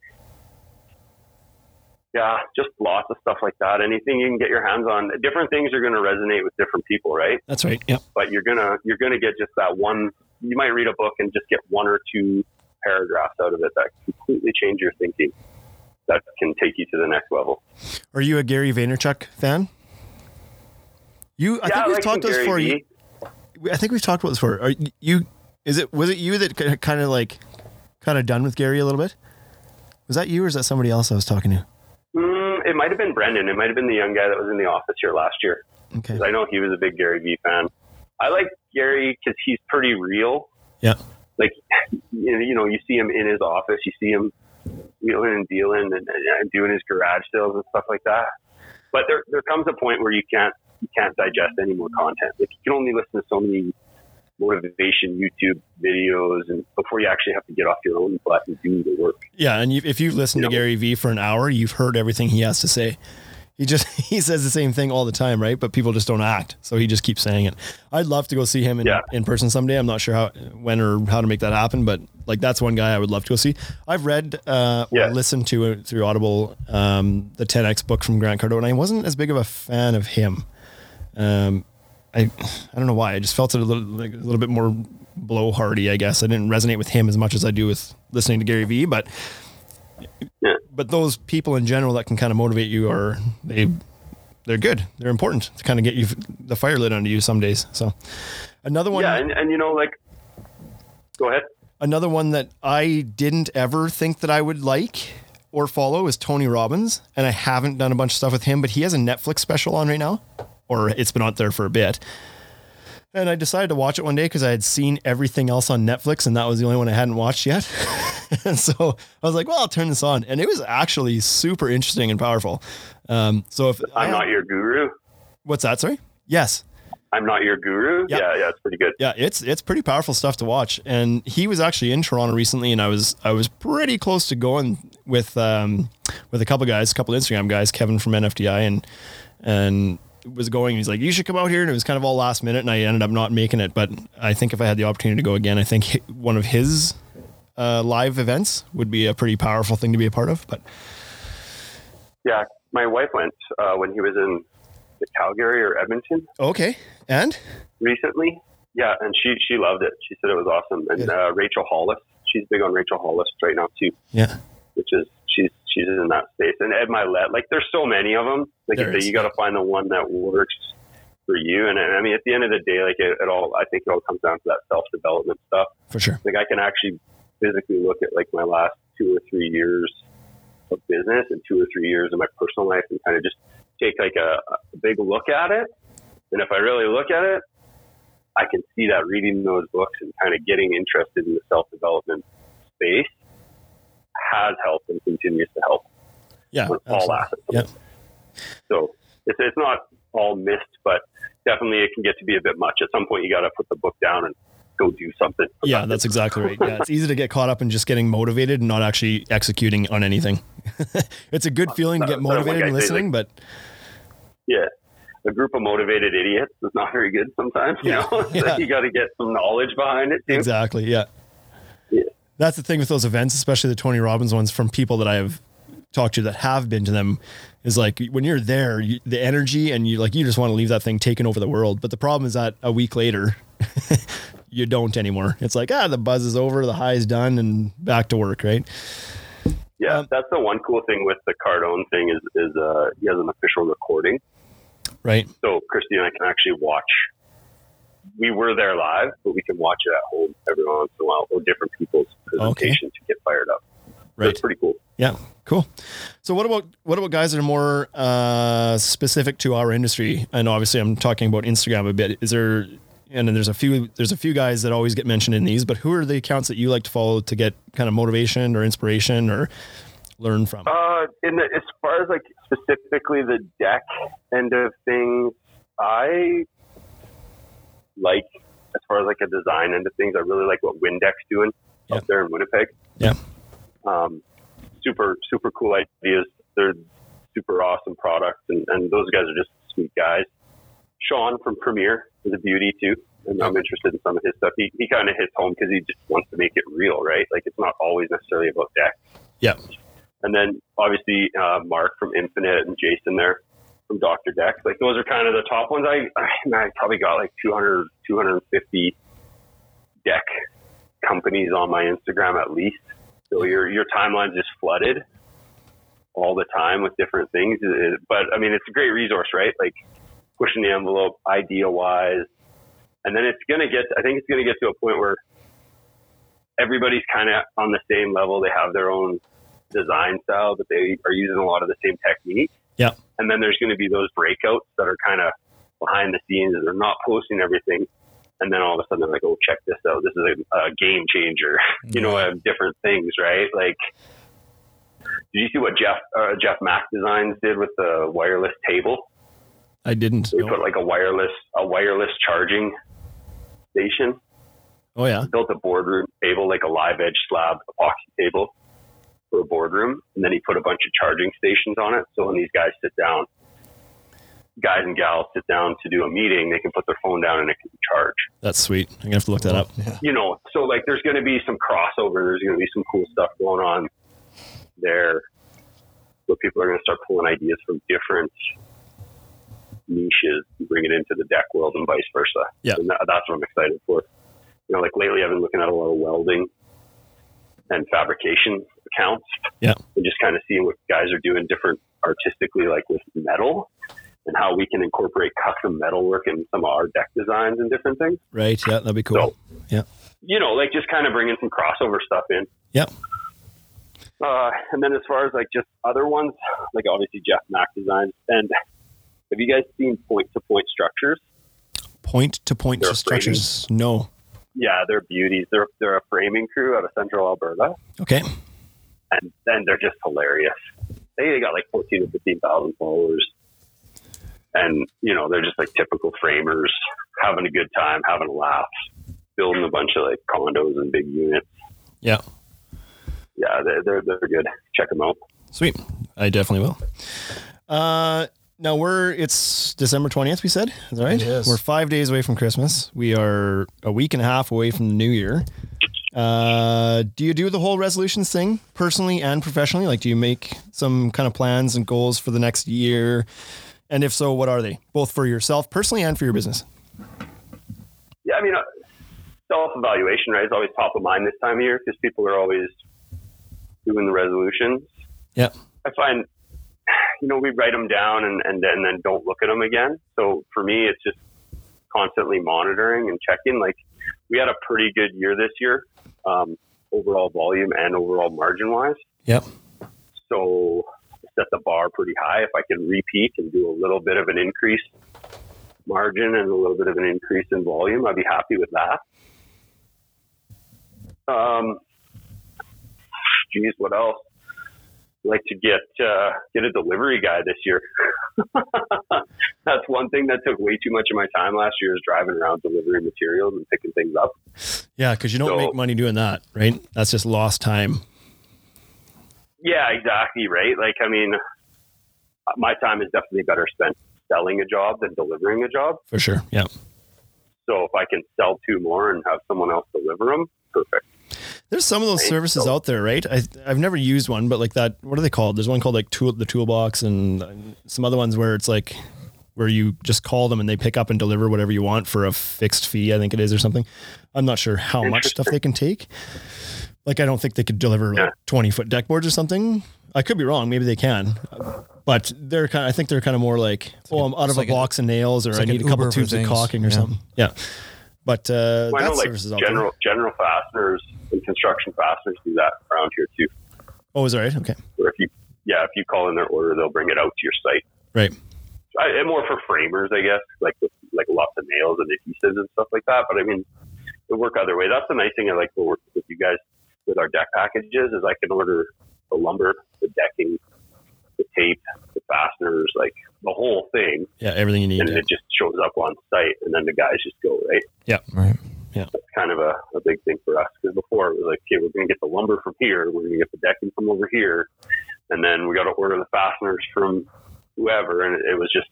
Yeah, just lots of stuff like that. Anything you can get your hands on. Different things are going to resonate with different people, right? That's right. Yep. but you're gonna you're gonna get just that one. You might read a book and just get one or two paragraphs out of it that completely change your thinking. That can take you to the next level. Are you a Gary Vaynerchuk fan? You, I yeah, think we've like talked about this Gary before. You, I think we've talked about this before. Are you? Is it? Was it you that kind of like, kind of done with Gary a little bit? Was that you or is that somebody else I was talking to? Mm, it might have been Brendan. It might have been the young guy that was in the office here last year. Okay. I know he was a big Gary Vee fan. I like Gary because he's pretty real. Yeah. Like, you know, you see him in his office, you see him wheeling and dealing and, and doing his garage sales and stuff like that. But there, there comes a point where you can't, you can't digest any more content. Like, you can only listen to so many motivation YouTube videos, and before you actually have to get off your own butt and do the work. Yeah, and you, if you listen You to know? Gary Vee for an hour, you've heard everything he has to say. He just he says the same thing all the time, right? But people just don't act, so he just keeps saying it. I'd love to go see him in, Yeah. in person someday. I'm not sure how, when, or how to make that happen, but like that's one guy I would love to go see. I've read uh, or Yeah. listened to it through Audible um, the 10x book from Grant Cardone, and I wasn't as big of a fan of him. Um, I I don't know why. I just felt it a little like a little bit more blowhardy. I guess I didn't resonate with him as much as I do with listening to Gary Vee, but Yeah. but those people in general that can kind of motivate you are they they're good they're important to kind of get you the fire lit under you some days so another one Yeah, and, and you know, like, go ahead. another one that i didn't ever think that i would like or follow is tony robbins and i haven't done a bunch of stuff with him but he has a netflix special on right now or it's been out there for a bit and I decided to watch it one day because I had seen everything else on Netflix and that was the only one I hadn't watched yet. and so I was like, well, I'll turn this on. And it was actually super interesting and powerful. Um, so if I'm not your guru. what's that? Sorry. Yes. I'm not your guru. Yeah. Yeah, yeah, it's pretty good. Yeah. It's, it's pretty powerful stuff to watch. And he was actually in Toronto recently and I was, I was pretty close to going with, um, with a couple guys, a couple Instagram guys, Kevin from NFDI and, and was going, he's like, you should come out here. And it was kind of all last minute and I ended up not making it. But I think if I had the opportunity to go again, I think one of his, uh, live events would be a pretty powerful thing to be a part of. But Yeah, my wife went uh, when he was in Calgary or Edmonton okay. And recently. Yeah, and she she loved it. She said it was awesome. And uh, Rachel Hollis, she's big on Rachel Hollis right now too, yeah, which is she's in that space. And Ed Mylett, like there's so many of them. Like There you you got to find the one that works for you. And I mean, at the end of the day, like it, it all, I think it all comes down to that self development stuff. for sure. like I can actually physically look at like my last two or three years of business and two or three years of my personal life and kind of just take like a, a big look at it. And if I really look at it, I can see that reading those books and kind of getting interested in the self development space has helped and continues to help Yeah. with all absolutely. assets. Yeah. So it's, it's not all missed, but definitely it can get to be a bit much. At some point, you got to put the book down and go do something. Yeah, that's exactly right. Yeah, it's easy to get caught up in just getting motivated and not actually executing on anything. it's a good feeling to get motivated I and listening, but yeah, a group of motivated idiots is not very good sometimes. You Yeah, know, yeah. you got to get some knowledge behind it too. exactly, yeah. Yeah. That's the thing with those events, especially the Tony Robbins ones from people that I have talked to that have been to them is like when you're there, you, the energy and you like you just want to leave that thing taking over the world. But the problem is that a week later, you don't anymore. It's like ah, the buzz is over, the high is done, and back to work, right? Yeah, Um, that's the one cool thing with the Cardone thing is is uh, he has an official recording, Right. so Christy and I can actually watch. We were there live, but we can watch it at home every once in a while, or different people's presentations to get fired up. So Right. it's pretty cool. Yeah, cool. So what about what about guys that are more uh, specific to our industry? And obviously, I'm talking about Instagram a bit. Is there and then there's a few there's a few guys that always get mentioned in these, but who are the accounts that you like to follow to get kind of motivation or inspiration or learn from? Uh, in the, as far as like specifically the deck end of things, I like as far as like a design end of things. I really like what Windex doing Yeah. up there in Winnipeg. Yeah. Um, super super cool ideas. They're super awesome products, and, and those guys are just sweet guys. Sean from Premiere is a beauty too, and I'm interested in some of his stuff. He he kind of hits home because he just wants to make it real, right? Like it's not always necessarily about deck. Yeah. And then obviously uh, Mark from Infinite and Jason there from Dr. Deck. Like those are kind of the top ones. I, I probably got like 200, 250 deck companies on my Instagram at least. So your, your timeline's just flooded all the time with different things. But I mean, it's a great resource, right? Like pushing the envelope idea wise. And then it's going to get, I think it's going to get to a point where everybody's kind of on the same level. They have their own design style, but they are using a lot of the same technique. Yeah. And then there's going to be those breakouts that are kind of behind the scenes and they're not posting everything. And then all of a sudden they're like, oh, check this out. This is a, a game changer. you know, different things, right? Like, did you see what Jeff uh, Jeff Mack Designs did with the wireless table? I didn't. They no. put like a wireless a wireless charging station. Oh yeah. Built a boardroom table, like a live edge slab epoxy table for a boardroom, and then he put a bunch of charging stations on it. So when these guys sit down, guys and gals sit down to do a meeting, they can put their phone down and it can charge. That's sweet. I'm gonna have to look that up. Yeah. you know, so like there's going to be some crossover. There's going to be some cool stuff going on there where people are going to start pulling ideas from different niches and bring it into the deck world and vice versa. Yeah. And that, that's what I'm excited for. You know, like lately I've been looking at a lot of welding and fabrication accounts. Yeah. And just kind of seeing what guys are doing different artistically, like with metal and how we can incorporate custom metal work in some of our deck designs and different things Right. Yeah, that'd be cool. So- you know, like just kind of bringing some crossover stuff in. Yep. Uh, and then as far as like just other ones, like obviously Jeff Mack designs. And have you guys seen point to point structures? Point to point structures. No. Yeah, they're beauties. They're they're a framing crew out of Central Alberta, Okay. And then they're just hilarious. They, they got like fourteen or fifteen thousand followers, and you know they're just like typical framers, having a good time, having a laugh, building a bunch of like condos and big units. Yeah. Yeah, they're they're, they're good. Check them out. Sweet. I definitely will. Uh, now we're it's December twentieth. We said is that right? It is. We're five days away from Christmas. We are a week and a half away from the New Year. Uh, do you do the whole resolutions thing personally and professionally? Like, do you make some kind of plans and goals for the next year? And if so, what are they? Both for yourself personally and for your business. Yeah, I mean, uh, self evaluation, right, is always top of mind this time of year because people are always doing the resolutions. Yeah. I find, you know, we write them down and, and, then, and then don't look at them again. So for me, it's just constantly monitoring and checking. Like, we had a pretty good year this year, um, overall volume and overall margin wise. Yep. So set the bar pretty high. If I can repeat and do a little bit of an increase margin and a little bit of an increase in volume, I'd be happy with that. Um, geez, what else? Like to get uh, get a delivery guy this year. That's one thing that took way too much of my time last year is driving around delivering materials and picking things up. Yeah, because you don't So- make money doing that, right? That's just lost time. Yeah, exactly. Right. Like, I mean, my time is definitely better spent selling a job than delivering a job. For sure. Yeah. So if I can sell two more and have someone else deliver them, perfect. There's some of those Right, services so- out there, right? I I've never used one, but like that. What are they called? There's one called like tool the toolbox, and some other ones where it's like where you just call them and they pick up and deliver whatever you want for a fixed fee. I think it is or something. I'm not sure how much stuff they can take. Like I don't think they could deliver Yeah. like 20 foot deck boards or something. I could be wrong. Maybe they can, but they're kind. Of, I think they're kind of more like, oh, I'm out of like a a- box of nails, or I like need a couple Uber tubes of caulking or Yeah. something. Yeah, but uh, Well, I that know like service is out there. general general fasteners and construction fasteners do that around here too. Oh, is that right? Okay, Where if you yeah if you call in their order, they'll bring it out to your site. right. I, and more for framers, I guess, like with like lots of nails and adhesives and stuff like that. But I mean, it work other way. That's the nice thing I like to work with you guys with our deck packages is I can order the lumber, the decking, the tape, the fasteners, like the whole thing, Yeah, everything you need. and yeah. it just shows up on site, and then the guys just go right. Yeah, right. That's kind of a, a big thing for us because before it was like, okay, we're going to get the lumber from here, we're going to get the decking from over here, and then we got to order the fasteners from whoever, and it was just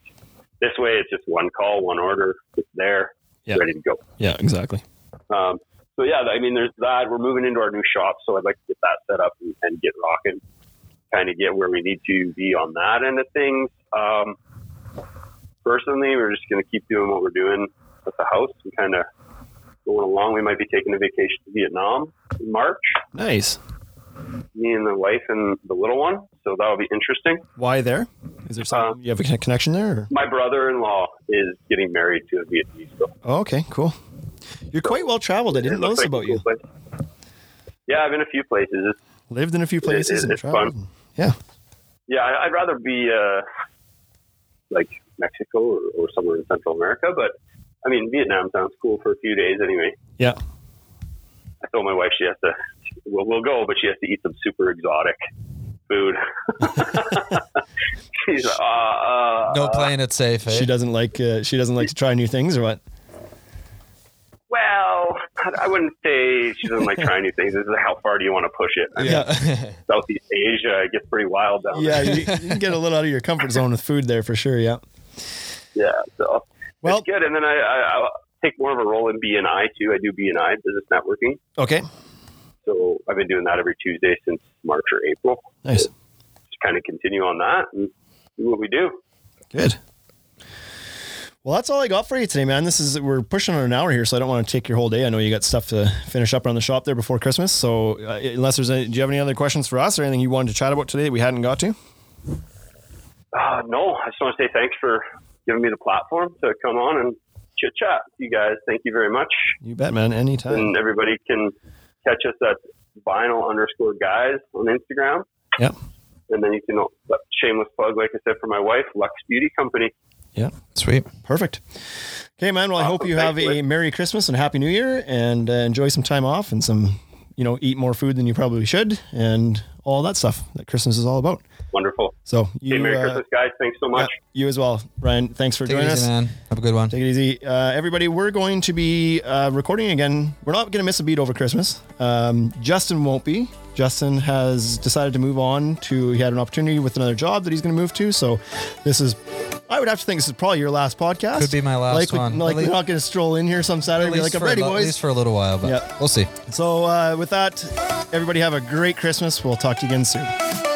this way. It's just one call, one order. It's there, Yeah. ready to go. Yeah, exactly. Um, so yeah, I mean, there's that. We're moving into our new shop, so I'd like to get that set up and, and get rocking. Kind of get where we need to be on that end of things. Um, personally, we're just going to keep doing what we're doing at the house and kind of going along. We might be taking a vacation to Vietnam in March. Nice. Me and the wife and the little one, so that'll be interesting. Why there? Is there some Uh, you have a connection there? Or? My brother-in-law is getting married to a Vietnamese girl. Oh, okay, cool. You're quite well traveled. I didn't know this like about you. Yeah, I've been a few places. It's Lived in a few places it- and it's traveled. fun. Yeah. Yeah, I'd rather be uh, like Mexico or, or somewhere in Central America, but I mean, Vietnam sounds cool for a few days anyway. Yeah. I told my wife she has to, we'll, we'll go, but she has to eat some super exotic food. She's like, uh, uh, No playing it safe. Eh? She doesn't like uh, she doesn't like to try new things or what? Well, I wouldn't say she doesn't like trying new things. This is how far do you want to push it? I mean, Yeah. Southeast Asia it gets pretty wild down Yeah, there. you, you can get a little out of your comfort zone with food there for sure. Yeah. Yeah, so Well, it's good. And then I, I, I'll take more of a role in BNI too. I do BNI, business networking. okay. So I've been doing that every Tuesday since March or April. Nice. Just kind of continue on that and do what we do. Good. Well, that's all I got for you today, man. This is we're pushing on an hour here, so I don't want to take your whole day. I know you got stuff to finish up around the shop there before Christmas. So, uh, unless there's any, do you have any other questions for us or anything you wanted to chat about today that we hadn't got to? Uh, no, I just want to say thanks for giving me the platform to come on and chit chat you guys. Thank you very much. You bet, man. Anytime. And everybody can catch us at vinyl underscore guys on Instagram. Yep. And then you can, uh, shameless plug, like I said, for my wife, Lux Beauty Company. Yeah. Sweet. Perfect. Okay, man. Well, I hope Awesome. you have a. Merry Christmas and Happy New Year and uh, enjoy some time off and some, you know, eat more food than you probably should and all that stuff that Christmas is all about. Wonderful. So, you, Hey, Merry uh, Christmas, guys. Thanks so yeah, much. you as well, Ryan. Thanks for Take it joining easy, us. man. Have a good one. Take it easy. Uh, everybody, we're going to be uh, recording again. We're not going to miss a beat over Christmas. Um, Justin won't be. Justin has decided to move on to, he had an opportunity with another job that he's going to move to. So this is, I would have to think this is probably your last podcast. Could be my last like, one. Like At we're not going to stroll in here some Saturday and be like, I'm a ready, li- at least for a little while, but Yeah. we'll see. So uh, with that, everybody have a great Christmas. We'll talk to you again soon.